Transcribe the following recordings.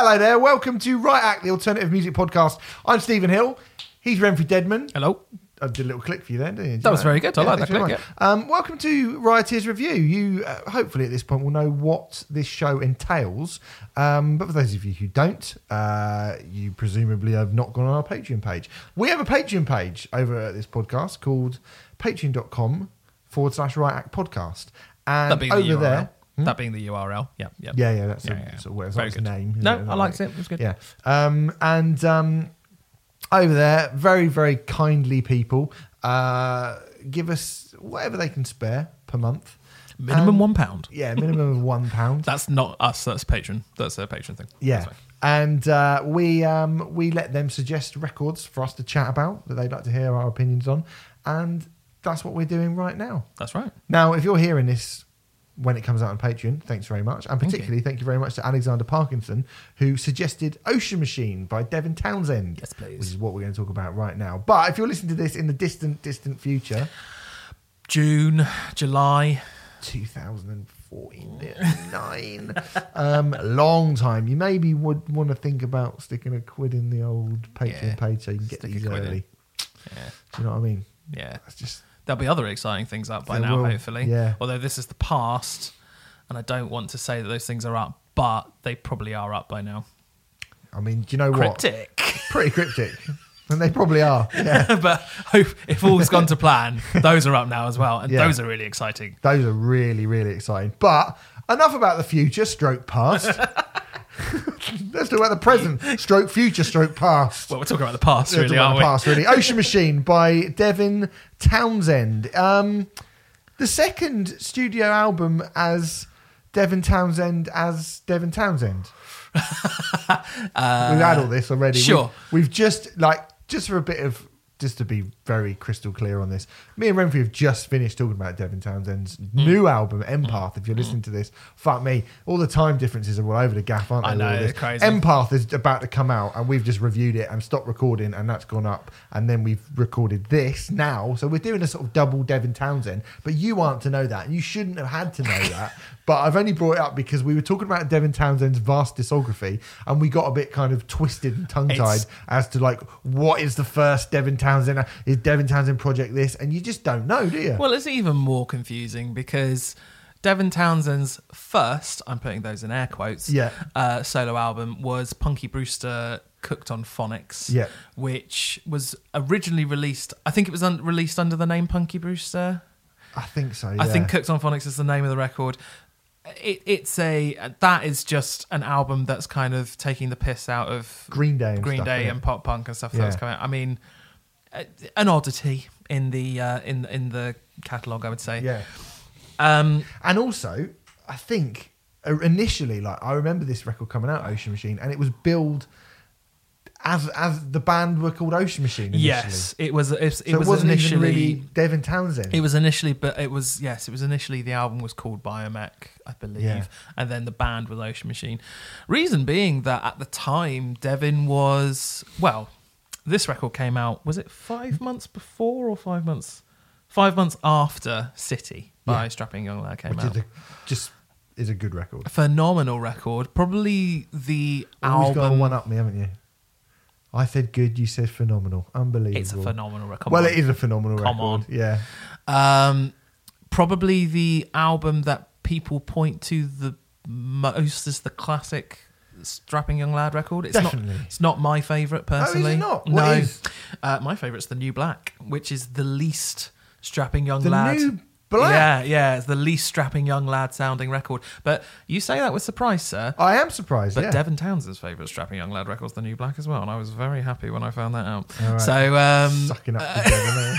Hello there. Welcome to Riot Act, the alternative music podcast. I'm Stephen Hill. He's Remfry Dedman. Hello. I did a little click for you then, didn't you? That was very good. I like that click, much. Um, welcome to Rioters Review. You uh, hopefully at this point will know what this show entails. Um, but for those of you who don't, uh, you presumably have not gone on our Patreon page. We have a Patreon page over at this podcast called patreon.com forward slash Riot Act podcast. And over the URL. There. That being the URL. Yeah. Yeah. Yeah, yeah, that's Yeah, a, yeah, of where it's Very like good. name. No, it? I liked it. It was good. Yeah. Um, and um, over there, very, very kindly people uh, give us whatever they can spare per month. Minimum Um, one pound. Yeah, minimum of one pound. That's not us. That's patron. That's a patron thing. Yeah. And uh, we um, we let them suggest records for us to chat about that they'd like to hear our opinions on, and that's what we're doing right now. That's right. Now, if you're hearing this when it comes out on Patreon, thanks very much. And Thank you. particularly, thank you very much to Alexander Parkinson, who suggested Ocean Machine by Devin Townsend. Yes, please. Which is what we're going to talk about right now. But if you're listening to this in the distant, distant future, June, July. 2049, um, long time, you maybe would want to think about sticking a quid in the old Patreon Yeah, page so you can get stick these early. Yeah. Do you know what I mean? Yeah. That's just There'll be other exciting things up by There now, will, hopefully. yeah. Although this is the past, and I don't want to say that those things are up, but they probably are up by now. I mean, do you know what? Cryptic. Pretty cryptic. and they probably are. Yeah. but hope if all's gone to plan, those are up now as well, and Yeah. those are really exciting. Those are really, really exciting. But enough about the future, stroke past. Let's talk about the present, stroke future, stroke past. Well, we're talking about the past, Let's really, talk about aren't the we? past, really. Ocean Machine by Devin Townsend. Um, the second studio album as Devin Townsend as Devin Townsend. We've had all this already. Uh, sure. We've, we've just like just for a bit of just to be very crystal clear on this. Me and Renfrey have just finished talking about Devin Townsend's Hmm. new album, Empath. If you're listening to this, fuck me. All the time differences are all over the gaff, aren't they? I with all know, this? it's crazy. Empath is about to come out, and we've just reviewed it and stopped recording, and that's gone up. And then we've recorded this now, so we're doing a sort of double Devin Townsend. But you aren't to know that. You shouldn't have had to know that. But I've only brought it up because we were talking about Devin Townsend's vast discography, and we got a bit kind of twisted and tongue tied It's- as to like what is the first Devin Townsend? Is Devin Townsend project this? And you just don't know, do you? Well, it's even more confusing because Devin Townsend's first, I'm putting those in air quotes, Yeah. uh, solo album was Punky Brewster Cooked on Phonics, Yeah. which was originally released, I think it was un- released under the name Punky Brewster. I think so. I think. Cooked on Phonics is the name of the record. It, it's a that is just an album that's kind of taking the piss out of Green Day and Green stuff, Day innit? and pop punk and stuff Yeah. that's coming out. I mean, uh, an oddity in the uh, in in the catalog, I would say. yeah. Um, And also, I think uh, initially, like I remember this record coming out, Ocean Machine, and it was billed as as the band were called Ocean Machine. Initially. yes, it was. It, so it was wasn't initially. even really Devin Townsend. It was initially, but it was yes, it was initially the album was called Biomech, I believe, Yeah. and then the band was Ocean Machine. Reason being that at the time Devin was well, this record came out was it five mm-hmm. months before or five months, five months after City by Yeah. Strapping Young Lad came which out. a, just is a good record. A phenomenal record, probably the Always got album. one up me, haven't you? I said good, you said phenomenal, unbelievable. It's a phenomenal record. well, it is a phenomenal Come record. on. Yeah, Um, probably the album that people point to the most is the classic strapping young lad record. It's Definitely. not. It's not my favorite personally. not? What no, is? Uh, my favorite's the New Black, which is the least strapping young The lad. New Black? Yeah, yeah, it's the least strapping young lad sounding record. But you say that with surprise, sir. I am surprised. But yeah. Devin Townsend's favourite strapping young lad record's the New Black as well, and I was very happy when I found that out. Right. So um, sucking up to Devin. eh?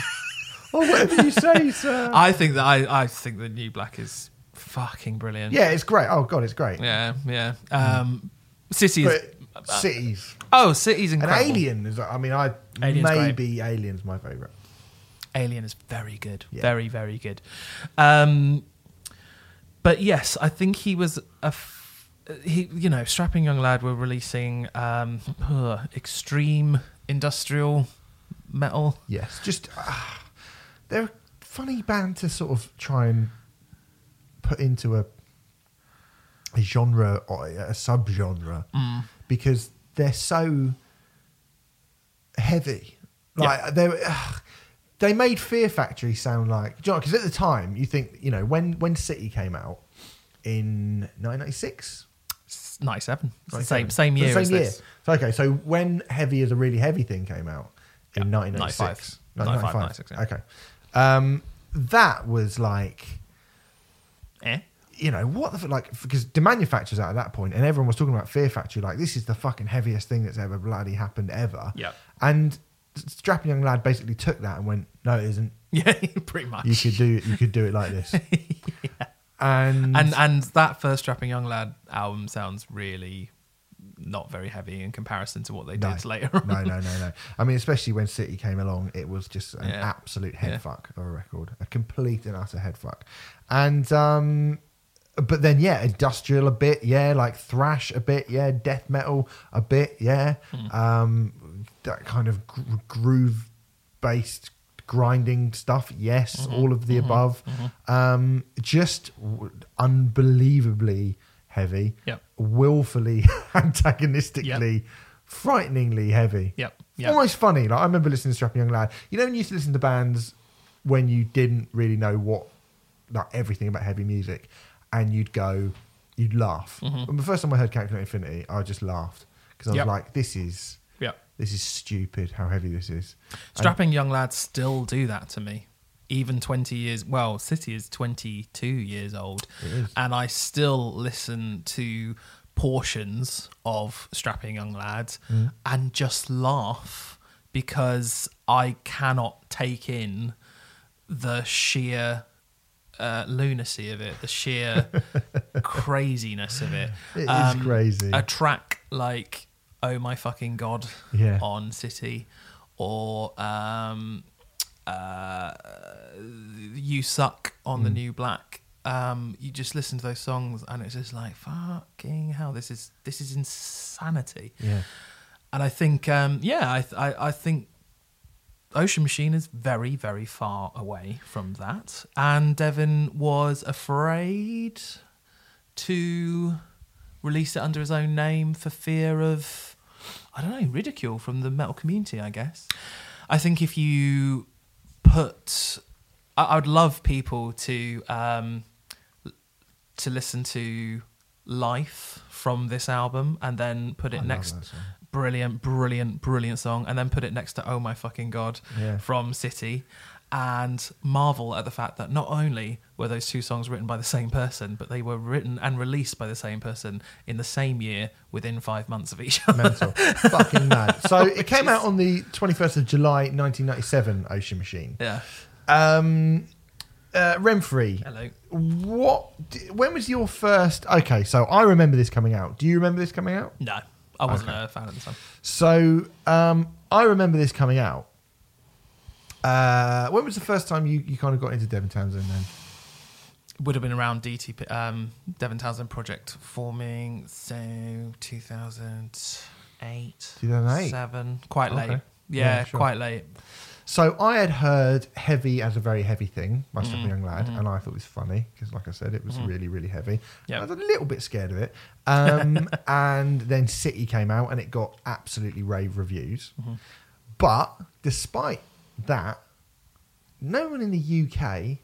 oh, whatever you say, sir. I think that I, I think the New Black is fucking brilliant. yeah, it's great. Oh God, it's great. Yeah, yeah. Um, City is. But cities. Oh, City's And. Alien is. I mean, I Alien's great. maybe Alien's my favorite. Alien is very good. Yeah. Very, very good. Um, but yes, I think he was a. F- he, you know, strapping young lad were releasing um, ugh, extreme industrial metal. Yes, just uh, they're a funny band to sort of try and put into a a genre or a subgenre because they're so heavy. Like they ugh, they made Fear Factory sound like John. because at the time you think you know when when City came out in 1996 It's 97. It's the 97. same same The year same as year. So, okay, so when Heavy as a Really Heavy thing came out in Yeah, 1996. 95. 96, yeah. Okay. Um, that was like, Eh? you know, what the f- like, because Demanufacture's out at that point, and everyone was talking about Fear Factory, like, this is the fucking heaviest thing that's ever bloody happened ever. Yep. And Strapping Young Lad basically took that and went, no, it isn't. Yeah, pretty much. You could do it. You could do it like this. And, and and that first Strapping Young Lad album sounds really not very heavy in comparison to what they No. did later on. no, no, no, no. I mean, especially when City came along, it was just an Yeah. absolute headfuck Yeah. of a record, a complete and utter headfuck. And um, but then yeah, industrial a bit, yeah, like thrash a bit, yeah, death metal a bit, yeah, Hmm. um, that kind of gr- groove based grinding stuff, yes, Mm-hmm. all of the above. Um, just w- unbelievably heavy, Yep. willfully antagonistically, frighteningly heavy. Yep. Yep. Almost funny. Like I remember listening to Strapping Young Lad. You know when you used to listen to bands when you didn't really know what like everything about heavy music and you'd go you'd laugh. Mm-hmm. And the first time I heard Calculate Infinity, I just laughed because I was like, this is Yep. This is stupid how heavy this is. And- Strapping young lads still do that to me. Even 20 years, well, City is 22 years old. Is. And I still listen to portions of Strapping Young Lads Mm. and just laugh because I cannot take in the sheer uh, lunacy of it, the sheer craziness of it. It is Um, crazy. A track like "Oh My Fucking God" Yeah. on City, or um, uh, "You Suck" on Mm. the New Black. Um, you just listen to those songs, and it's just like fucking hell. This is this is insanity. yeah. And I think, um, yeah, I, I, I think Ocean Machine is very, very far away from that. And Devin was afraid to release it under his own name for fear of, I don't know, ridicule from the metal community, I guess. I think if you put, I, I would love people to, um, to listen to Life from this album and then put it love next brilliant, brilliant, brilliant song, and then put it next to "Oh My Fucking God" Yeah. from City, and marvel at the fact that not only were those two songs written by the same person, but they were written and released by the same person in the same year within five months of each other. Mental. Fucking mad. So it came out on the 21st of July 1997, Ocean Machine. yeah. Um, uh, Remfry, Hello. what? When was your first? Okay, so I remember this coming out. Do you remember this coming out? No, I wasn't Okay. a fan of the song. So um, I remember this coming out. Uh, when was the first time you, you kind of got into Devin Townsend then? Would have been around DTP, um, Devin Townsend project forming, so 2008, 2008? seven, quite Okay. late. Yeah, Yeah, sure. quite late. So I had heard "Heavy" as a very heavy thing by Strapping Mhm, Young Lad, mhm. and I thought it was funny because, like I said, it was Mhm. really, really heavy. Yeah. I was a little bit scared of it. Um, and then City came out, and it got absolutely rave reviews. Mhm. But despite that, no one in the UK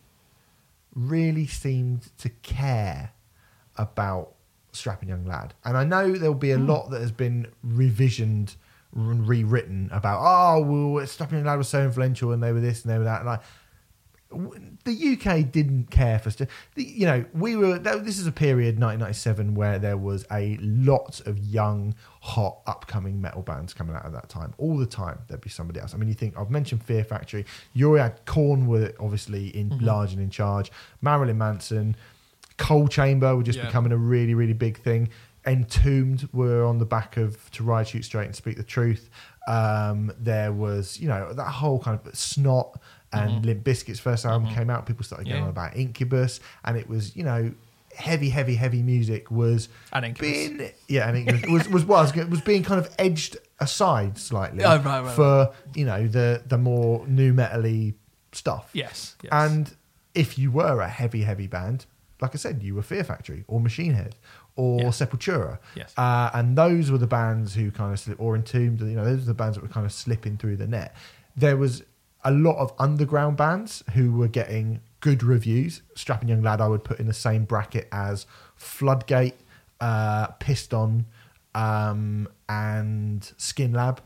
really seemed to care about Strapping Young Lad. And I know there'll be a Hmm. lot that has been revisioned and rewritten about, oh, well, Strapping Young Lad was so influential and they were this and they were that. And w- the UK didn't care for stuff. You know, we were. This is a period, 1997, where there was a lot of young, hot, upcoming metal bands coming out at that time. All the time, there'd be somebody else. I mean, you think I've mentioned Fear Factory. You already had Korn were obviously in Mhm. large and in charge. Marilyn Manson, Coal Chamber were just Yeah. becoming a really, really big thing. Entombed were on the back of To Ride, Shoot Straight, and Speak the Truth. Um, there was, you know, that whole kind of snot and Mhm. Limp Bizkit's first album Mhm. came out. People started going Yeah. on about Incubus, and it was, you know, heavy, heavy, heavy music was And Incubus. being, yeah, and it was was was, was being kind of edged aside slightly Oh, right, right, for you know the the more new metally stuff. Yes. yes. And if you were a heavy, heavy band, like I said, you were Fear Factory or Machine Head or Yeah. Sepultura. Yes. Uh, and those were the bands who kind of slip, or Entombed, you know, those were the bands that were kind of slipping through the net. There was a lot of underground bands who were getting good reviews. Strapping Young Lad, I would put in the same bracket as Floodgate, uh, Piston, um, and Skin Lab,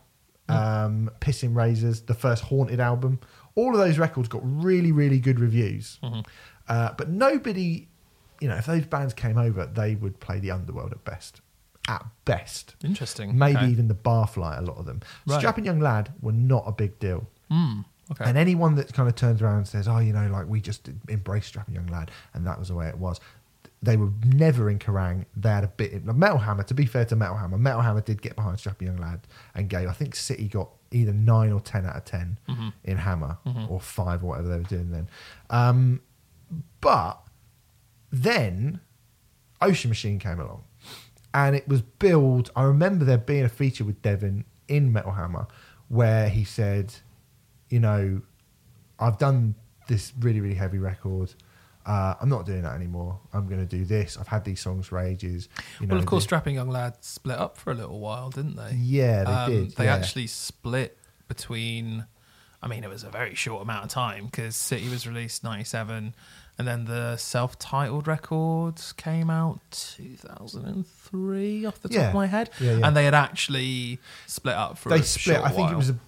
um, Pissing Razors, the first Haunted album. All of those records got really, really good reviews. Uh, but nobody, you know, if those bands came over, they would play the underworld at best. At best. Interesting. Maybe Okay. even the Barfly, a lot of them. Right. Strapping Young Lad were not a big deal. Mm, okay. And anyone that kind of turns around and says, "Oh, you know, like we just embraced Strapping Young Lad," and that was the way it was. They were never in Kerrang. They had a bit. In, Metal Hammer. To be fair to Metal Hammer, Metal Hammer did get behind Strapping Young Lad and gave. I think City got either nine or ten out of 10 Mm-hmm. in Hammer, or five or whatever they were doing then. Um, but then Ocean Machine came along, and it was billed. I remember there being a feature with Devin in Metal Hammer where he said, "You know, I've done this really really heavy record. Uh, I'm not doing that anymore. I'm going to do this. I've had these songs for ages. You know, well, of course, Strapping Young Lad split up for a little while, didn't they? yeah, they Um, did. They yeah. actually split between. I mean, it was a very short amount of time because City was released '97, and then the self-titled records came out 2003, off the top Yeah. of my head. Yeah, yeah. And they had actually split up for they a split. I think while. it was a,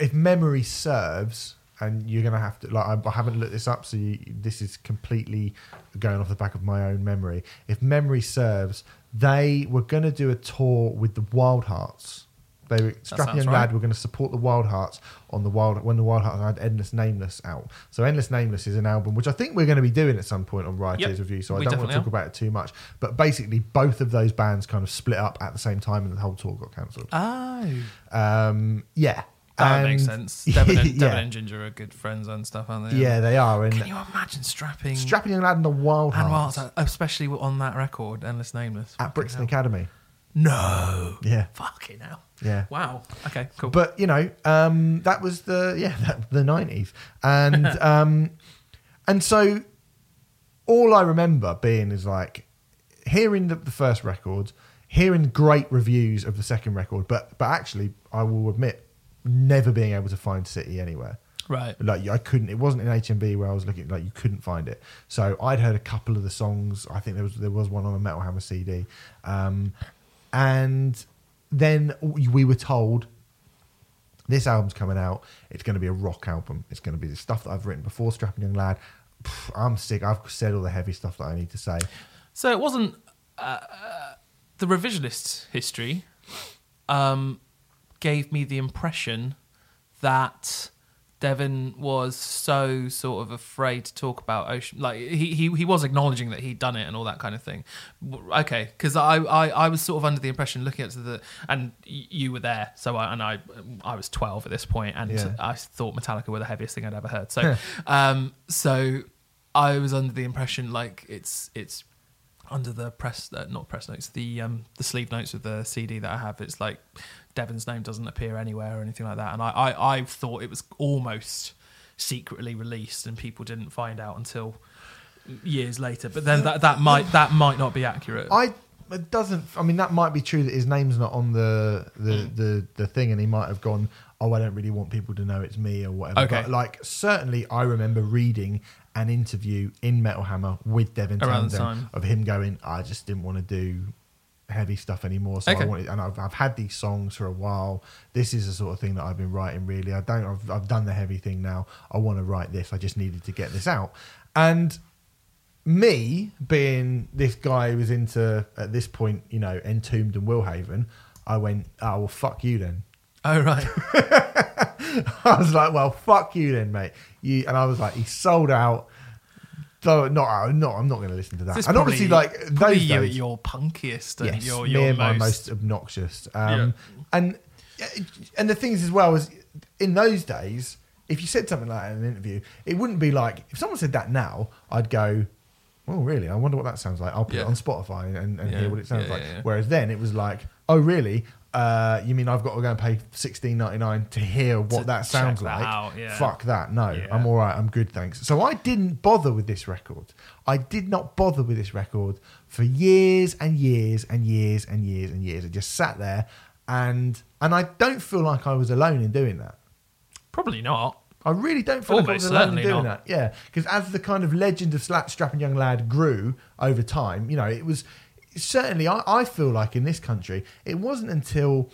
if memory serves, and you're gonna have to like I, I haven't looked this up, so you, this is completely going off the back of my own memory. If memory serves, they were gonna do a tour with the Wild Hearts. They were Strapping sounds Young right. Lad were going to support the Wild Hearts on the Wild when the Wild Hearts had Endless Nameless out. So Endless Nameless is an album which I think we're going to be doing at some point on Rioters Yep, Review. So I we don't want to talk about it too much. But basically, both of those bands kind of split up at the same time, and the whole tour got cancelled. Oh, Um, yeah, that makes sense. Devin and, yeah. And Ginger are good friends and stuff, aren't they? yeah, they are. And Can you imagine strapping Strapping Young Lad in the Wild and Hearts Wild, especially on that record, Endless Nameless? at Brixton hell. Academy. No. Yeah, Fucking hell. yeah. Wow. Okay, cool. But you know, um, that was the yeah that, the nineties, and um, and so all I remember being is like hearing the, the first record, hearing great reviews of the second record, but but actually, I will admit, never being able to find City anywhere. right. Like I couldn't. It wasn't in HMV where I was looking. Like you couldn't find it. So I'd heard a couple of the songs. I think there was there was one on a Metal Hammer CD, um, and then we were told this album's coming out. It's going to be a rock album. It's going to be the stuff that I've written before. Strapping Young Lad. Pff, I'm sick. I've said all the heavy stuff that I need to say. So it wasn't uh, uh, the revisionist history um, gave me the impression that Devin was so sort of afraid to talk about ocean. Like he he, he was acknowledging that he'd done it and all that kind of thing. Okay, because I, I I was sort of under the impression looking at the and you were there. So I and I I was twelve at this point, and Yeah. I thought Metallica were the heaviest thing I'd ever heard. So um so I was under the impression like it's it's under the press uh, not press notes the um the sleeve notes of the CD that I have it's like Devin's name doesn't appear anywhere or anything like that and I I, I thought it was almost secretly released and people didn't find out until years later but then that that might that might not be accurate I it doesn't. I mean, that might be true that his name's not on the the hmm. the, the thing, and he might have gone. Oh, I don't really want people to know it's me or whatever. Okay. But like, certainly, I remember reading an interview in Metal Hammer with Devin Around Townsend of him going, "I just didn't want to do." Heavy stuff anymore so Okay. I wanted and I've, I've had these songs for a while this is the sort of thing that I've been writing really I don't I've, I've done the heavy thing now I want to write this I just needed to get this out and me being this guy who was into at this point, you know, Entombed and Willhaven, I went, oh well, fuck you then. oh right I was like, well, fuck you then, mate. You and I was like, he sold out. So not, not, I'm not going to listen to that. This and probably- obviously, like those you at days, your punkiest and yes, your me your and my most, most obnoxious. Um, And and the things as well is in those days, if you said something like that in an interview, it wouldn't be like if someone said that now, I'd go, "Oh, really? I wonder what that sounds like." I'll put Yeah. it on Spotify and, and Yeah, hear what it sounds yeah, like. yeah, yeah. Whereas then it was like, "Oh, really? Uh, you mean I've got to go and pay sixteen ninety nine to hear what To that sounds check that like? out, yeah. Fuck that. No, Yeah. I'm all right. I'm good, thanks. So I didn't bother with this record. I did not bother with this record for years and years and years and years and years. I just sat there, and and I don't feel like I was alone in doing that. Probably not. I really don't feel like I Almost was alone in certainly doing not. that. Yeah, because as the kind of legend of Slap Strapping Young Lad grew over time, you know, it was certainly. I, I feel like in this country, it wasn't until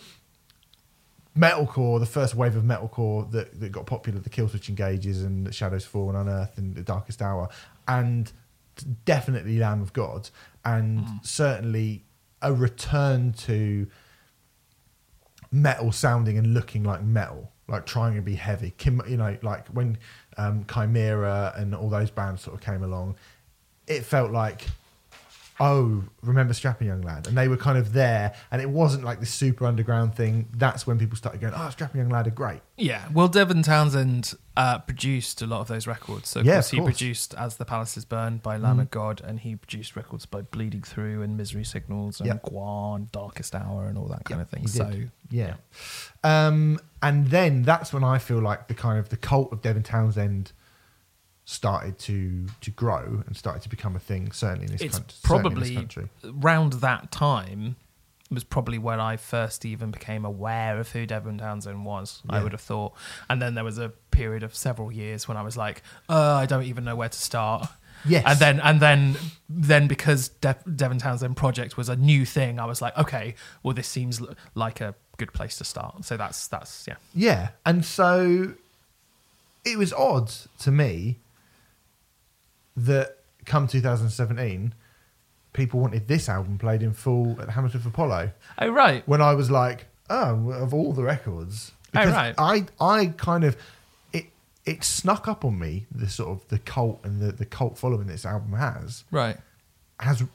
metalcore, the first wave of metalcore that, that got popular, the Killswitch Engages and the Shadows Fall and Unearthed and the Darkest Hour, and definitely Lamb of God, and Hmm. certainly a return to metal sounding and looking like metal, like trying to be heavy. Kim, you know, like when um, Chimaira and all those bands sort of came along, it felt like, oh, remember Strapping Young Lad? And they were kind of there, and it wasn't like this super underground thing. That's when people started going, oh, Strapping Young Lad are great. Yeah, well, Devin Townsend uh, produced a lot of those records. So, of Yeah, course, of he course. Mm. produced As the Palaces Burn by Lamb of God, and he produced records by Bleeding Through and Misery Signals and Yep. Gwar, Darkest Hour, and all that kind of thing. He So, did. yeah. Um, and then that's when I feel like the kind of the cult of Devin Townsend started to to grow and started to become a thing. Certainly in this, it's country, probably country. round that time was probably when I first even became aware of who Devin Townsend was. I would have thought, and then there was a period of several years when I was like, uh, I don't even know where to start. Yes. and then and then then because De- Devin Townsend project was a new thing, I was like, okay, well, this seems l- like a good place to start. So that's that's yeah, Yeah, and so it was odd to me that come 2017, people wanted this album played in full at Hammersmith Apollo. oh right, When I was like, oh, of all the records, Oh, Because right. I I kind of it it snuck up on me the sort of the cult and the the cult following this album has right. has it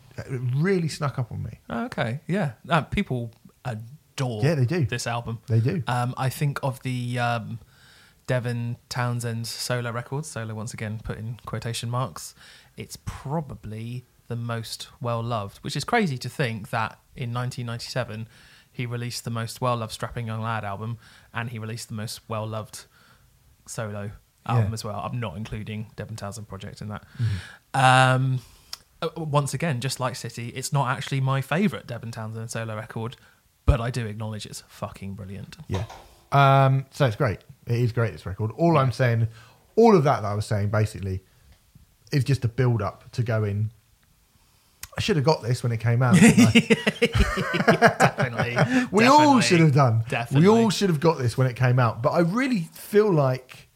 really snuck up on me. Oh, okay, yeah. Uh, people adore Yeah, they do. this album. They do. Um, I think of the um, Devin Townsend solo records, solo once again put in quotation marks. It's probably the most well loved, which is crazy to think that in 1997 he released the most well loved Strapping Young Lad album and he released the most well loved solo album Yeah. as well. I'm not including Devin Townsend Project in that. Mm-hmm. Um, uh, once again, just like City, it's not actually my favourite Devin Townsend solo record, but I do acknowledge it's fucking brilliant. Yeah. Um, so it's great. It is great, this record. All I'm saying, all of that that I was saying basically is just a build up to go in. I should have got this when it came out. Definitely. we all Definitely. should have done. Definitely. We all should have got this when it came out. But I really feel like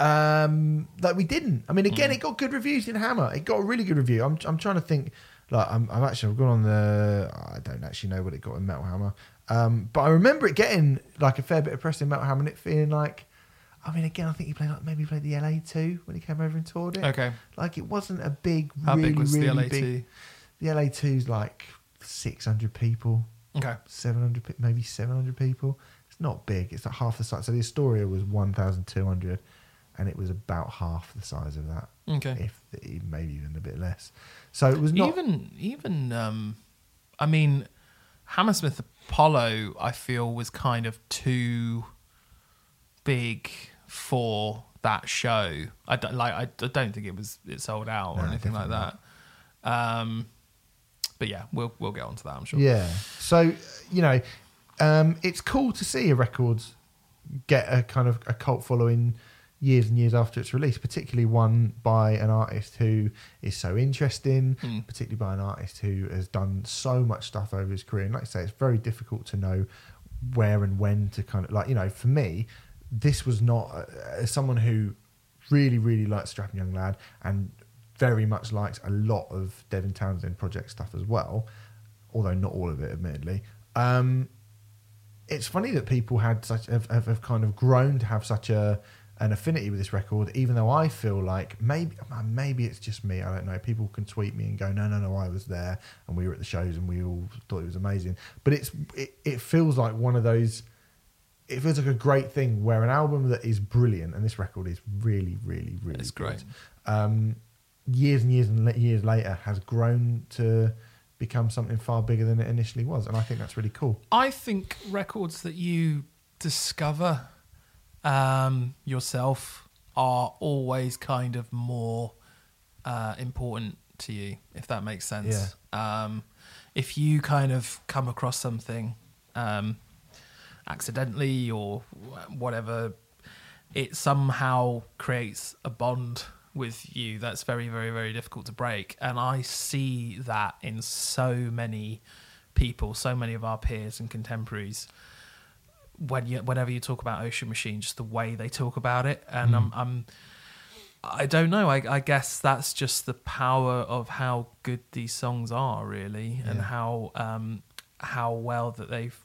um that we didn't. I mean, again, Mm. it got good reviews in Hammer. It got a really good review. I'm I'm trying to think. Like I'm, I'm actually I've gone on the. I don't actually know what it got in Metal Hammer. Um, but I remember it getting like a fair bit of press in and it feeling like. I mean, again, I think he played like maybe he played the LA two when he came over and toured it. Okay. Like it wasn't a big, How really, big was really the LA two? The LA two's like six hundred people. Okay. 700 pe- maybe 700 people it's not big it's like half the size so the astoria was 1200 and it was about half the size of that Okay. if the, maybe even a bit less so it was not even even um, I mean, Hammersmith Apollo, I feel was kind of too big for that show. I don't like. I, I don't think it was it sold out or No, anything like definitely that. Um, but yeah, we'll we'll get onto that. I'm sure. yeah so you know um, it's cool to see a record get a kind of a cult following years and years after its release particularly one by an artist who is so interesting Mm. particularly by an artist who has done so much stuff over his career and like i say it's very difficult to know where and when to kind of like you know for me this was not uh, as someone who really really likes strapping young lad and very much likes a lot of devin townsend project stuff as well although not all of it admittedly um it's funny that people had such have, have, have kind of grown to have such a an affinity with this record, even though I feel like maybe maybe it's just me. I don't know. People can tweet me and go, no, no, no, I was there and we were at the shows and we all thought it was amazing. But it's it, it feels like one of those. It feels like a great thing where an album that is brilliant and this record is really, really, really It's great. Um, years and years and years later has grown to become something far bigger than it initially was, and I think that's really cool. I think records that you discover um, yourself are always kind of more uh, important to you, if that makes sense. Um, if you kind of come across something um, accidentally or whatever, it somehow creates a bond with you that's very, very, very difficult to break. And I see that in so many people, so many of our peers and contemporaries. When you, whenever you talk about Ocean Machine, just the way they talk about it, and I'm, I'm, I don't know. I, I guess that's just the power of how good these songs are, really, and how um, how well that they've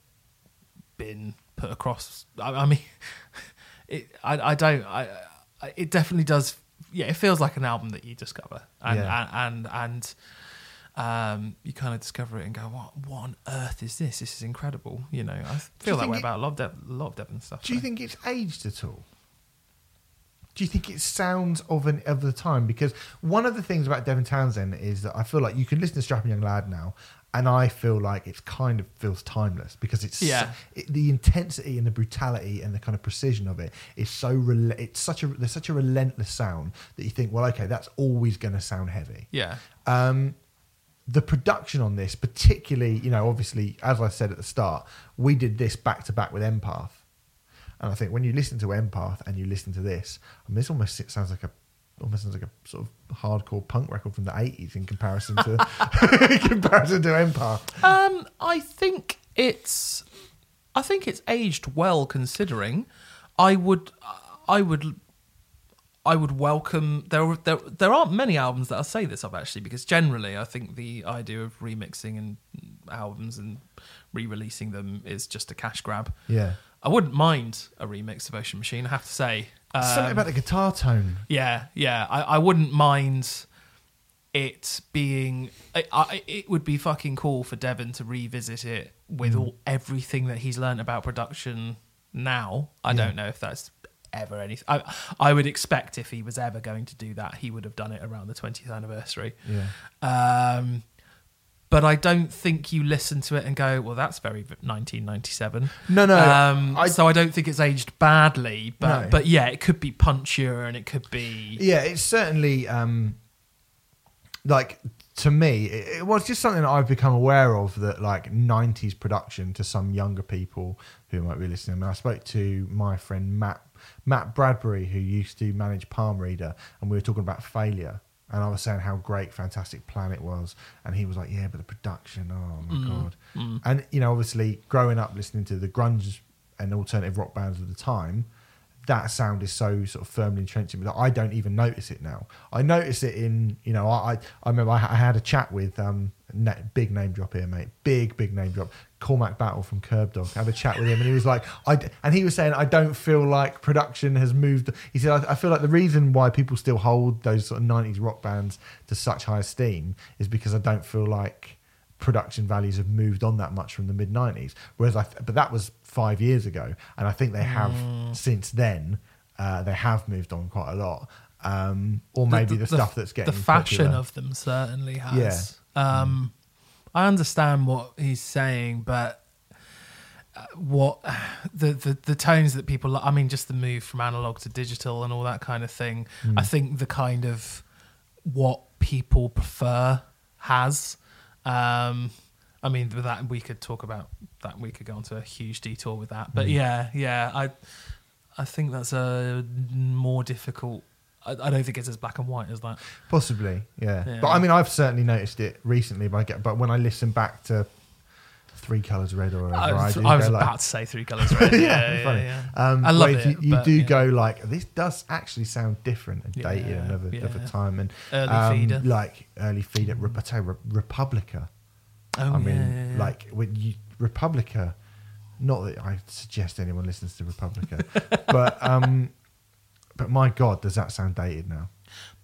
been put across. I, I mean, it. I, I don't. I, I. It definitely does. Yeah, it feels like an album that you discover, and Yeah. and and. and um, you kind of discover it and go, "What? What on earth is this? This is incredible!" You know, I feel that way it- about a lot of Dev- a lot of Devin stuff. Do you so. think it's aged at all? Do you think it sounds of an of the time? Because one of the things about Devin Townsend is that I feel like you can listen to Strapping Young Lad now, and I feel like it's kind of feels timeless because it's Yeah. it, the intensity and the brutality and the kind of precision of it is so rel- it's such a there's such a relentless sound that you think, well, okay, that's always going to sound heavy. Yeah, Um, the production on this, particularly, you know, obviously, as I said at the start, we did this back to back with Empath. And I think when you listen to Empath and you listen to this, I mean, this almost sounds like a almost sounds like a sort of hardcore punk record from the eighties in comparison to in comparison to Empath. Um, I think it's, I think it's aged well considering. I would, I would, I would welcome. There, there, there aren't many albums that I say this of actually, because generally I think the idea of remixing and albums and re-releasing them is just a cash grab. Yeah. I wouldn't mind a remix of Ocean Machine. I have to say, Something Um, about the guitar tone. yeah, yeah. I, I wouldn't mind it being. I, I, it would be fucking cool for Devin to revisit it with Mm. all everything that he's learned about production now. I Yeah. don't know if that's ever anything. I, I would expect if he was ever going to do that, he would have done it around the 20th anniversary. Yeah. Um, but I don't think you listen to it and go, well, that's very 1997. No, no. Um, I- so I don't think it's aged badly, but No. but yeah, it could be punchier and it could be Yeah, it's certainly um, like to me, it, it was just something that I've become aware of that like '90s production to some younger people who might be listening. I, mean, I spoke to my friend Matt Matt Bradbury, who used to manage Palm Reader, and we were talking about failure. And I was saying how great Fantastic Planet was, and he was like, "Yeah, but the production, oh my mm, god!" Mm. And you know, obviously, growing up listening to the grunge and alternative rock bands of the time, that sound is so sort of firmly entrenched in me that I don't even notice it now. I notice it in, you know, I I, I remember I, had a chat with um big name drop here, mate, big big name drop, Cormac Battle from Kerbdog. I had a chat with him, and he was like, I and he was saying I don't feel like production has moved. He said I, I feel like the reason why people still hold those sort of '90s rock bands to such high esteem is because I don't feel like production values have moved on that much from the mid 90s whereas i th- but that was five years ago and i think they have since then uh, they have moved on quite a lot um, or maybe the, stuff that's getting the fashion popular. of them certainly has. Um, I understand what he's saying, but uh, what the, the the tones that people I mean, just the move from analog to digital and all that kind of thing. Hmm. I think the kind of what people prefer has. Um, I mean, with that we could talk about that. We could go into a huge detour with that, but yeah, yeah, I I think that's a more difficult. I, I don't think it's as black and white as that. possibly yeah. Yeah. but i mean i've certainly noticed it recently but, I get, but when i listen back to three colors red or whatever I i, was, do I was go like, about to say three colors red. Yeah, yeah, funny. yeah. Um, I love it, You, you but, do yeah. go like this does actually sound different and Yeah, dated and of a, of a time and Early um, feeder. like early feeder. Re- I Re- Republica. Oh, I mean, yeah, yeah, yeah. like when you Republica. Not that I suggest anyone listens to Republica, but um, but my God, does that sound dated now?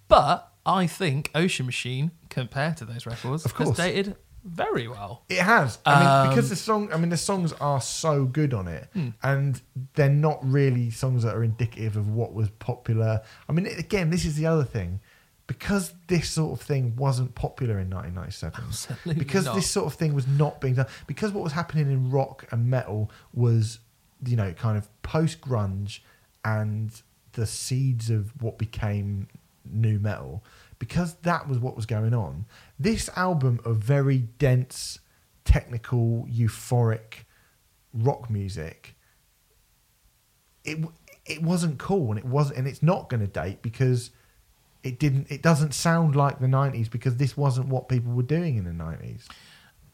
But I think Ocean Machine, compared to those records, Of course. dated very well. It has. I mean, Um, because the song. I mean, the songs are so good on it, Hmm. and they're not really songs that are indicative of what was popular. I mean, again, this is the other thing. because this sort of thing wasn't popular in 1997. Absolutely because not. this sort of thing was not being done. Because what was happening in rock and metal was, you know, kind of post grunge and the seeds of what became new metal. Because that was what was going on. This album of very dense, technical, euphoric rock music, it it wasn't cool and it wasn't and it's not going to date because it didn't it doesn't sound like the 90s because this wasn't what people were doing in the 90s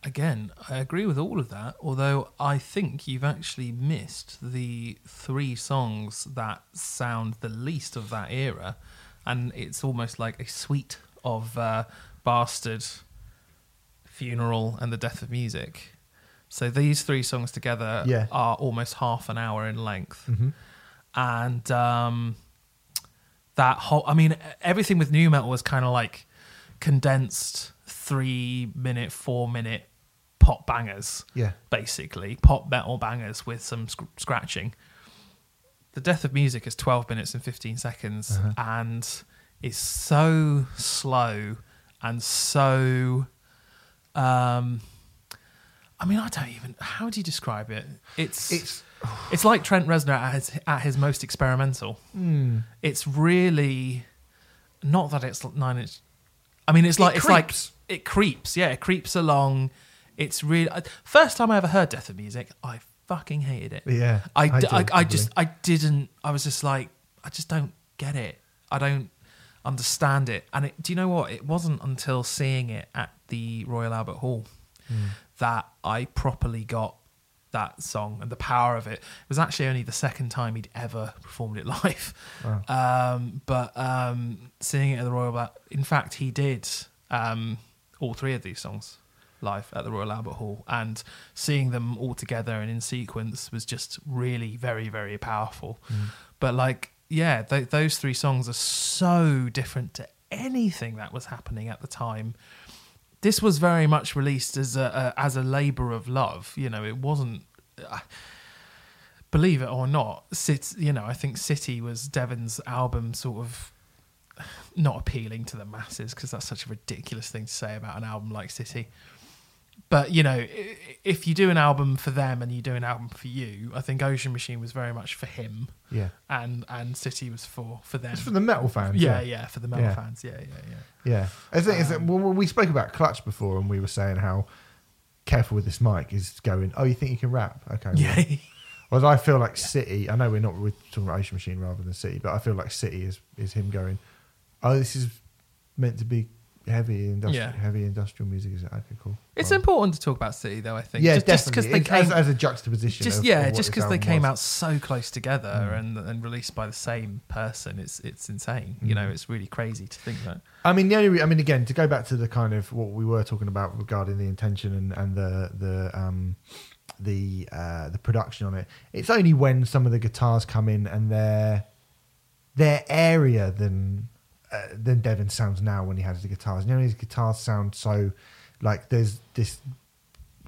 Again, I agree with all of that, although I think you've actually missed the three songs that sound the least of that era. And it's almost like a suite of uh, Bastard, Funeral, and The Death of Music. So these three songs together Yeah. are almost half an hour in length. Mhm. And um, that whole, I mean, everything with new metal was kind of like condensed three minute, four minute pop bangers yeah basically pop metal bangers with some sc- scratching. The Death of Music is 12 minutes and 15 seconds Uh-huh. and is so slow and so um I mean I don't even how do you describe it? It's it's it's like Trent Reznor at his, at his most experimental. mm, It's really not that it's nine inch. I mean, it's It like it's like it creeps. Yeah, it creeps along. It's really first time I ever heard Death of Music. I fucking hated it. yeah I, d- do, I, I just I didn't. I was just like I just don't get it. I don't understand it. And it, do you know what? It wasn't until seeing it at the Royal Albert Hall Mm. that I properly got that song and the power of it. It was actually only the second time he'd ever performed it live. Wow. Um, but um, seeing it at the Royal Albert, in fact, he did um, all three of these songs live at the Royal Albert Hall, and seeing them all together and in sequence was just really very, very powerful. But like, yeah, th- those three songs are so different to anything that was happening at the time. This was very much released as a, a as a labor of love. You know, it wasn't. Uh, believe it or not, Cit, you know, I think City was Devin's album sort of not appealing to the masses because that's such a ridiculous thing to say about an album like City. But you know, if you do an album for them and you do an album for you, I think Ocean Machine was very much for him, yeah and and City was for for them. it's for the metal fans yeah, yeah, for the metal Yeah. fans. Yeah, yeah, yeah. yeah I think it's Um, well, we spoke about clutch before and we were saying how careful with this mic is going oh you think you can rap okay well, Yeah, Whereas I feel like City, I know we're not we're talking about Ocean Machine rather than City, but I feel like City is is him going, oh, this is meant to be heavy industrial, Yeah. heavy industrial music. Is it okay? Cool. it's important to talk about City though. I think. yeah, just, just because definitely. they came as, as a juxtaposition. just of- yeah, what just this because they album came was. out so close together Mm. and and released by the same person, it's it's insane. You know, Mm. it's really crazy to think that. I mean, the only, re- I mean, again, to go back to the kind of what we were talking about regarding the intention and, and the the um, the uh, the production on it. It's only when some of the guitars come in and they're they're airier than uh, than Devin sounds now when he has the guitars. You know, his guitars sound so like there's this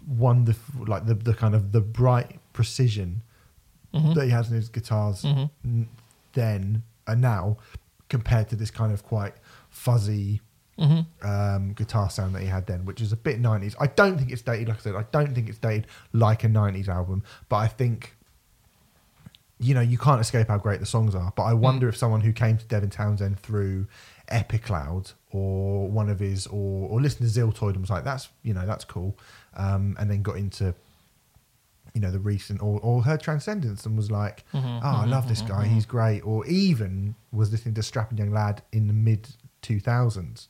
wonderful, like the the kind of the bright precision Mhm. that he has in his guitars Mhm. n- then and now compared to this kind of quite fuzzy Mhm. um, guitar sound that he had then, which is a bit 90s. I don't think it's dated, like I said, I don't think it's dated like a 90s album, but I think, you know, you can't escape how great the songs are. But I wonder if someone who came to Devin Townsend through Epicloud or one of his, or, or listened to Ziltoid and was like, that's, you know, that's cool. Um, and then got into, you know, the recent, or, or heard Transcendence and was like, Mhm, oh, I mhm, love this mhm, guy, mhm. he's great. Or even was listening to Strapping Young Lad in the mid 2000s,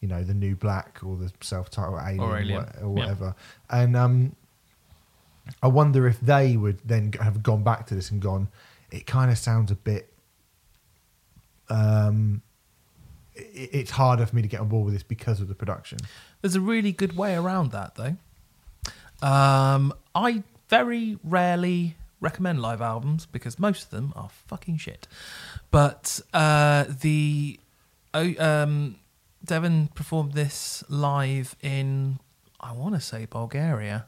you know, the new Black or the self titled Alien, Or Alien, or yeah. whatever. And um, I wonder if they would then have gone back to this and gone, it kind of sounds a bit. Um, i it's harder for me to get on board with this because of the production. There's a really good way around that, though. Um, I very rarely recommend live albums because most of them are fucking shit. But uh, the oh, um, Devin performed this live in, I want to say Bulgaria,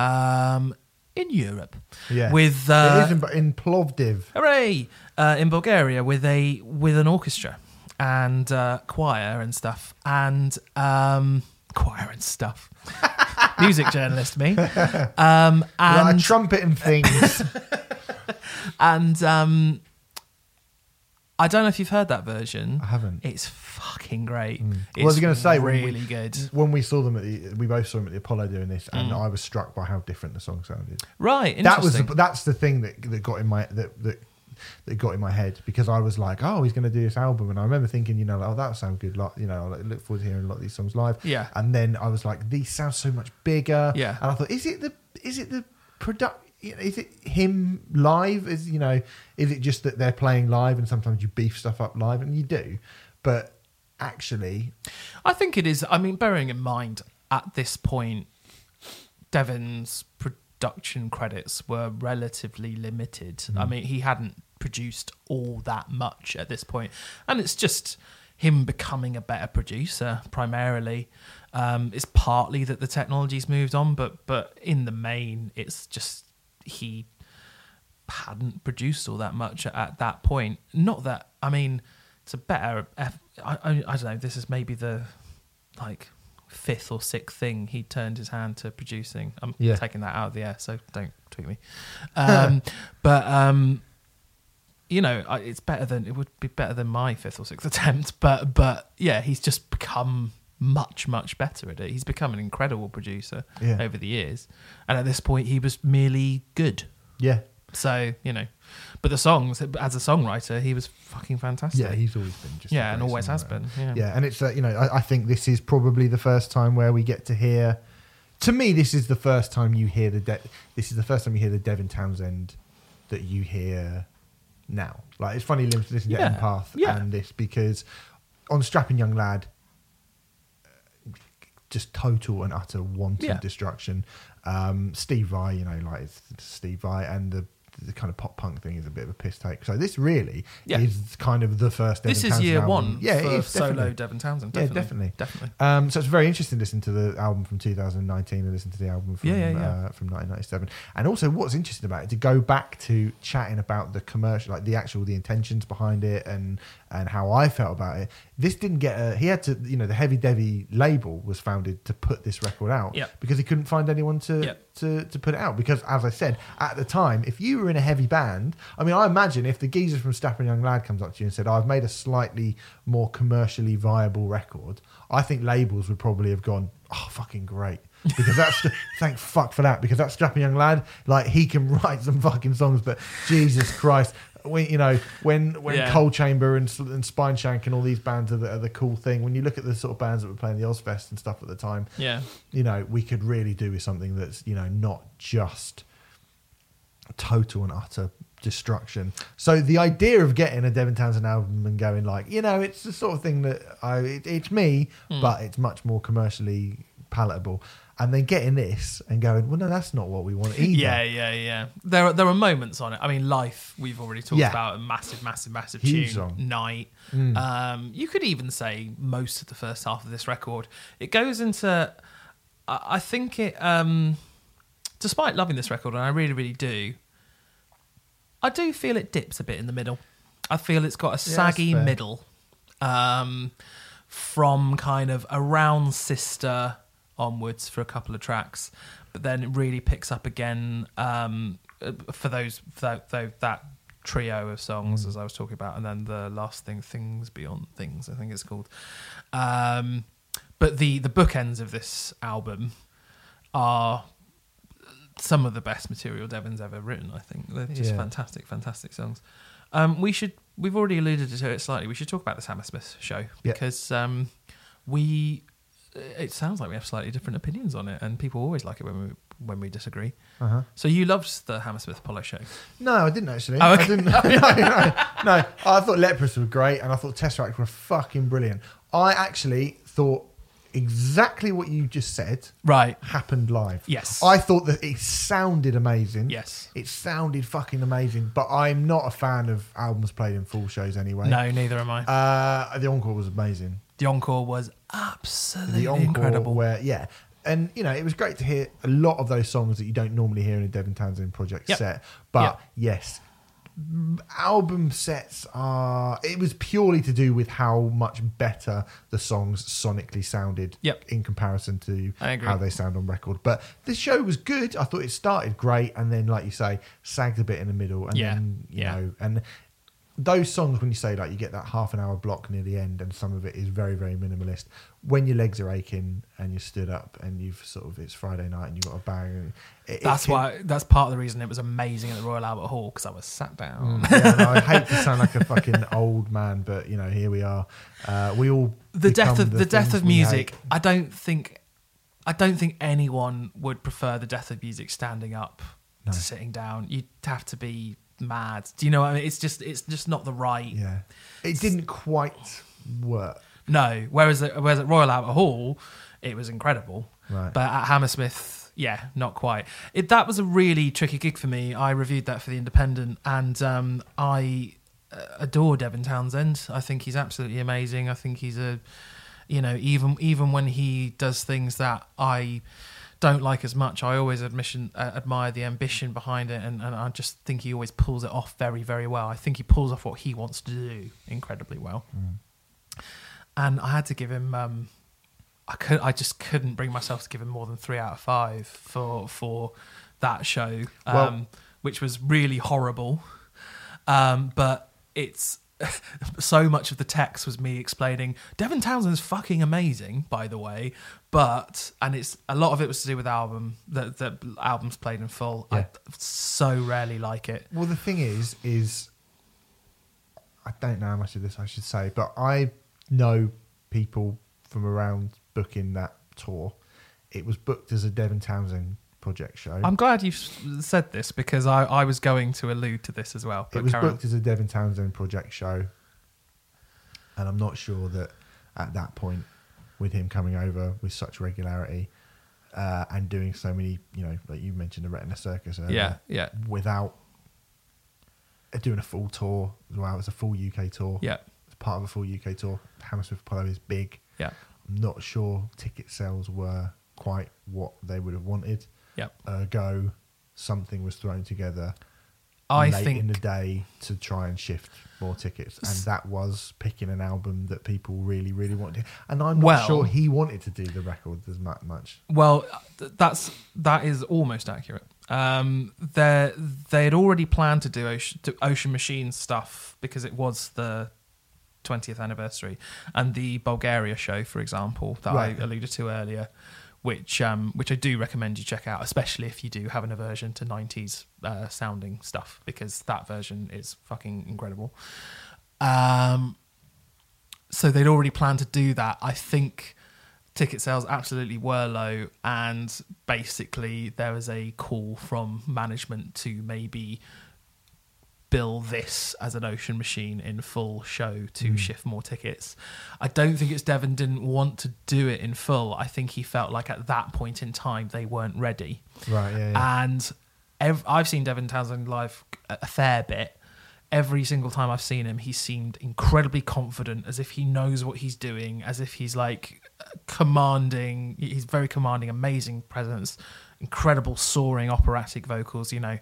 um, in Europe. Yeah, With it uh, is in, in Plovdiv. hooray uh, in Bulgaria with a with an orchestra, and uh, choir and stuff, and um, choir and stuff. Music journalist, me. Um, like and trumpet and things. and um, I don't know if you've heard that version. I haven't. It's fucking great. What It's was I going to say? when really good. When we saw them at the, we both saw them at the Apollo doing this, and Mm. I was struck by how different the song sounded. Right, That was interesting. that's the thing that that got in my that that that got in my head because I was like, oh, he's going to do this album, and I remember thinking, you know, like, oh, that sound good. Like, you know, I look forward to hearing a lot of these songs live. Yeah. And then I was like, these sound so much bigger. Yeah. And I thought, is it the is it the product? Is it him live? Is you know, is it just that they're playing live and sometimes you beef stuff up live and you do, but actually, I think it is. I mean, bearing in mind at this point, Devin's production credits were relatively limited. I mean, he hadn't produced all that much at this point, and it's just him becoming a better producer primarily. Um, it's partly that the technology's moved on, but but in the main, it's just he hadn't produced all that much at, at that point. Not that I mean, it's a better. F- I, I, I don't know. This is maybe the like fifth or sixth thing he turned his hand to producing. I'm Yeah. taking that out of the air, so don't tweet me. Um, but um, you know, I, it's better than it would be better than my fifth or sixth attempt. But but yeah, he's just become much much better at it. He's become an incredible producer Yeah. over the years, and at this point, he was merely good. yeah, So you know, but the songs as a songwriter, he was fucking fantastic. yeah, he's always been just yeah, and always has been. Yeah, Yeah, and it's uh, you know I, I think this is probably the first time where we get to hear. To me, this is the first time you hear the. De- this is the first time you hear the Devin Townsend that you hear now. Like it's funny listening to Yeah, Empath yeah. and this because on Strapping Young Lad, just total and utter wanton Yeah. destruction. Um, Steve Vai, you know, like it's Steve Vai, and the the kind of pop punk thing is a bit of a piss take. So this really Yeah. is kind of the first. this Devin is year album. one. Yeah, for solo definitely. Devin Townsend. Yeah, Definitely, definitely. definitely. Um, so it's very interesting to listen to the album from 2019 and listen to the album from yeah, yeah. Uh, from 1997. And also, what's interesting about it to go back to chatting about the commercial, like the actual the intentions behind it, and and how I felt about it. This didn't get a. He had to, you know, the HevyDevy label was founded to put this record out Yeah. because he couldn't find anyone to Yeah. to to put it out. Because as I said at the time, if you were in a heavy band, I mean, I imagine if the geezer from Strapping Young Lad comes up to you and said, "I've made a slightly more commercially viable record," I think labels would probably have gone, "Oh, fucking great." because that's thank fuck for that because that Strapping Young Lad like he can write some fucking songs but jesus christ when you know when when Yeah. Coal Chamber and, and Spineshank and all these bands are the, are the cool thing when you look at the sort of bands that were playing the Ozzfest and stuff at the time Yeah, you know, we could really do with something that's, you know, not just total and utter destruction. So the idea of getting a Devin Townsend album and going like, you know, it's the sort of thing that I, it, it's me, Hmm. but it's much more commercially palatable. And then getting this and going, well, no, that's not what we want either. yeah, yeah, yeah. There are there are moments on it. I mean, life we've already talked Yeah. about a massive, massive, massive Huge tune. song. Night. Mm. Um, you could even say most of the first half of this record. It goes into. I I think it. Um, despite loving this record, and I really, really do. I do feel it dips a bit in the middle. I feel it's got a saggy fair. middle, um, from kind of around Sister onwards for a couple of tracks, but then it really picks up again um, for those for that, that trio of songs as I was talking about, and then the last thing, Things Beyond Things, I think it's called. Um, but the the bookends of this album are some of the best material Devin's ever written. I think they're just Yeah. fantastic, fantastic songs. Um, we should we've already alluded to it slightly. We should talk about this Hammersmith show because um, we it sounds like we have slightly different opinions on it, and people always like it when we when we disagree. Uh-huh. So you loved the Hammersmith Apollo show, No, I didn't actually. Oh, okay. I didn't. No, no, no. I thought Leprous were great, and I thought Tesseract were fucking brilliant. I actually thought exactly what you just said right? happened live. Yes. I thought that it sounded amazing. Yes. It sounded fucking amazing, but I'm not a fan of albums played in full shows anyway. No, neither am I. Uh, the encore was amazing. The encore was absolutely The encore, incredible. where yeah, and you know it was great to hear a lot of those songs that you don't normally hear in a Devin Townsend project Yep. set. But Yep. yes, album sets are. It was purely to do with how much better the songs sonically sounded Yep. in comparison to how they sound on record. But the show was good. I thought it started great, and then, like you say, sagged a bit in the middle, and Yeah. then you Yeah. know, and those songs when you say like you get that half an hour block near the end and some of it is very very minimalist when your legs are aching and you're stood up and you've sort of it's friday night and you've got a bang it, it That's can- why. That's part of the reason it was amazing at the Royal Albert Hall because I was sat down. Mm, yeah, no, I hate to sound like a fucking old man, but you know, here we are. Uh, we all the death of the, death of music. I don't think. I don't think anyone would prefer the death of music standing up No. to sitting down. You'd have to be mad. Do you know what I mean? It's just it's just not the right. Yeah, it didn't quite work. No. Whereas at, whereas at Royal Albert Hall, it was incredible. Right. But at Hammersmith, yeah, not quite. It that was a really tricky gig for me. I reviewed that for the Independent, and um, I uh, adore Devin Townsend. I think he's absolutely amazing. I think he's a, you know, even even when he does things that I don't like as much, I always admission uh, admire the ambition behind it, and, and I just think he always pulls it off very very well. I think he pulls off what he wants to do incredibly well. And I had to give him. Um, I could. I just couldn't bring myself to give him more than three out of five for for that show, um, Well- which was really horrible. Um, but it's so much of the text was me explaining Devin Townsend's fucking amazing, by the way. But and it's a lot of it was to do with album the the albums played in full. I so rarely like it. Well, the thing is, is I don't know how much of this I should say, but I know people from around booking that tour. It was booked as a Devin Townsend project show. I'm glad you've said this because I, I was going to allude to this as well. But it was booked as a Devin Townsend project show, and I'm not sure that at that point, with him coming over with such regularity uh, and doing so many, you know, like you mentioned the Retinal Circus, earlier, Yeah, yeah. without uh, doing a full tour as well. It's a full UK tour. Yeah, it's part of a full UK tour. Hammersmith Apollo is big. yeah, I'm not sure ticket sales were quite what they would have wanted. Yeah. Ergo, something was thrown together I late think in the day to try and shift more tickets, and that was picking an album that people really, really wanted. And I'm not Well- sure he wanted to do the record as much. Well, that's that is almost accurate. Um, they they had already planned to do Ocean, to Ocean Machine stuff because it was the 20th anniversary, and the Bulgaria show, for example, that Right. I alluded to earlier, which um, which I do recommend you check out, especially if you do have an aversion to 90s uh, sounding stuff, because that version is fucking incredible. Um, so they'd already planned to do that. I think ticket sales absolutely were low, and basically there was a call from management to maybe bill this as an ocean machine in full show to hmm. shift more tickets. I don't think it's Devin didn't want to do it in full. I think he felt like at that point in time they weren't ready. Right? Yeah. yeah. And ev- I've seen Devin Townsend live a fair bit. Every single time I've seen him, he seemed incredibly confident, as if he knows what he's doing, as if he's like commanding. He's very commanding, amazing presence, incredible soaring operatic vocals. You know,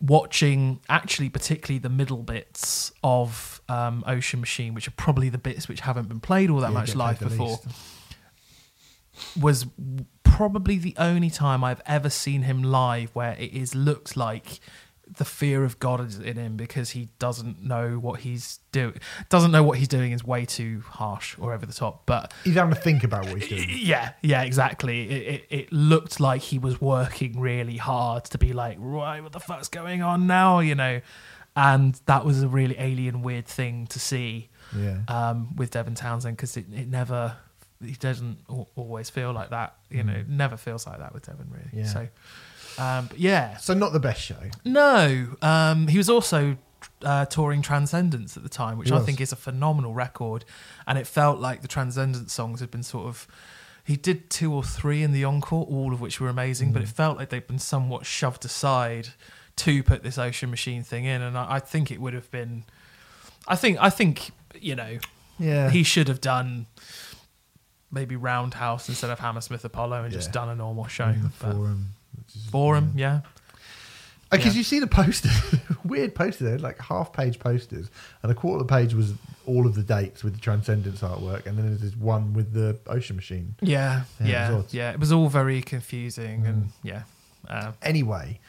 watching actually particularly the middle bits of um, Ocean Machine, which are probably the bits which haven't been played all that Yeah, much live before was probably the only time I've ever seen him live where it is looks like the fear of God is in him because he doesn't know what he's doing. Doesn't know what he's doing is way too harsh or over the top. But He's having to think about what he's doing. yeah, yeah, exactly. It, it, it looked like he was working really hard to be like, right, what the fuck's going on now? You know, and that was a really alien, weird thing to see Yeah. um, with Devin Townsend because it, it never he doesn't always feel like that. You know, never feels like that with Devin really. Mm. Yeah. So, um, but yeah, so not the best show. no, um, he was also uh, touring Transcendence at the time, which He I was. think is a phenomenal record, and it felt like the Transcendence songs had been sort of. He did two or three in the encore, all of which were amazing, Mm. but it felt like they'd been somewhat shoved aside to put this Ocean Machine thing in, and I, I think it would have been. I think I think you know Yeah. he should have done maybe Roundhouse instead of Hammersmith Apollo and just Yeah. done a normal show. But- forum. Forum, yeah. Because Yeah. you see the posters, weird posters, they're like half page posters, and a quarter of the page was all of the dates with the Transcendence artwork, and then there's this one with the Ocean Machine. Yeah, Yeah, it yeah, was yeah. It was all very confusing, Mm. and yeah, uh, Anyway,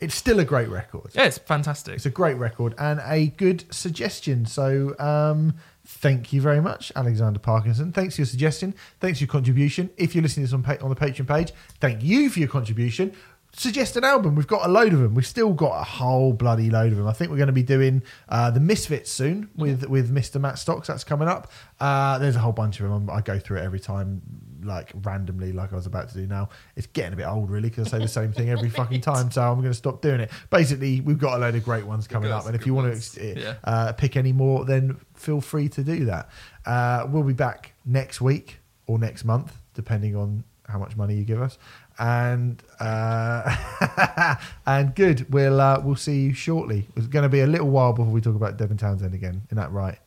it's still a great record. yeah, it's fantastic. It's a great record and a good suggestion. So, um, thank you very much, Alexander Parkinson. Thanks for your suggestion. Thanks for your contribution. If you're listening to this on, pa- on the Patreon page, thank you for your contribution. Suggest an album. We've got a load of them. We've still got a whole bloody load of them. I think we're going to be doing uh, the Misfits soon with with Mr. Matt Stocks. That's coming up. Uh, there's a whole bunch of them. I go through it every time, like randomly, like I was about to do now. It's getting a bit old, really, because I say the same thing every fucking time. So I'm going to stop doing it. Basically, we've got a load of great ones coming up, and if you want ones. to Yeah. uh, pick any more, then feel free to do that. Uh, we'll be back next week or next month, depending on how much money you give us. And uh, and good. We'll uh, we'll see you shortly. It's going to be a little while before we talk about Devin Townsend again. Isn't that right?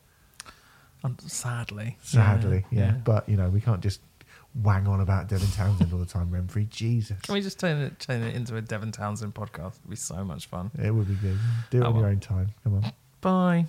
Um, sadly, Sadly, yeah. But you know, we can't just wang on about Devin Townsend all the time, Remfry. Jesus, Can we just turn it turn it into a Devin Townsend podcast? It'd be so much fun. it would be good. Do it Oh, on your own time. Come on. Bye.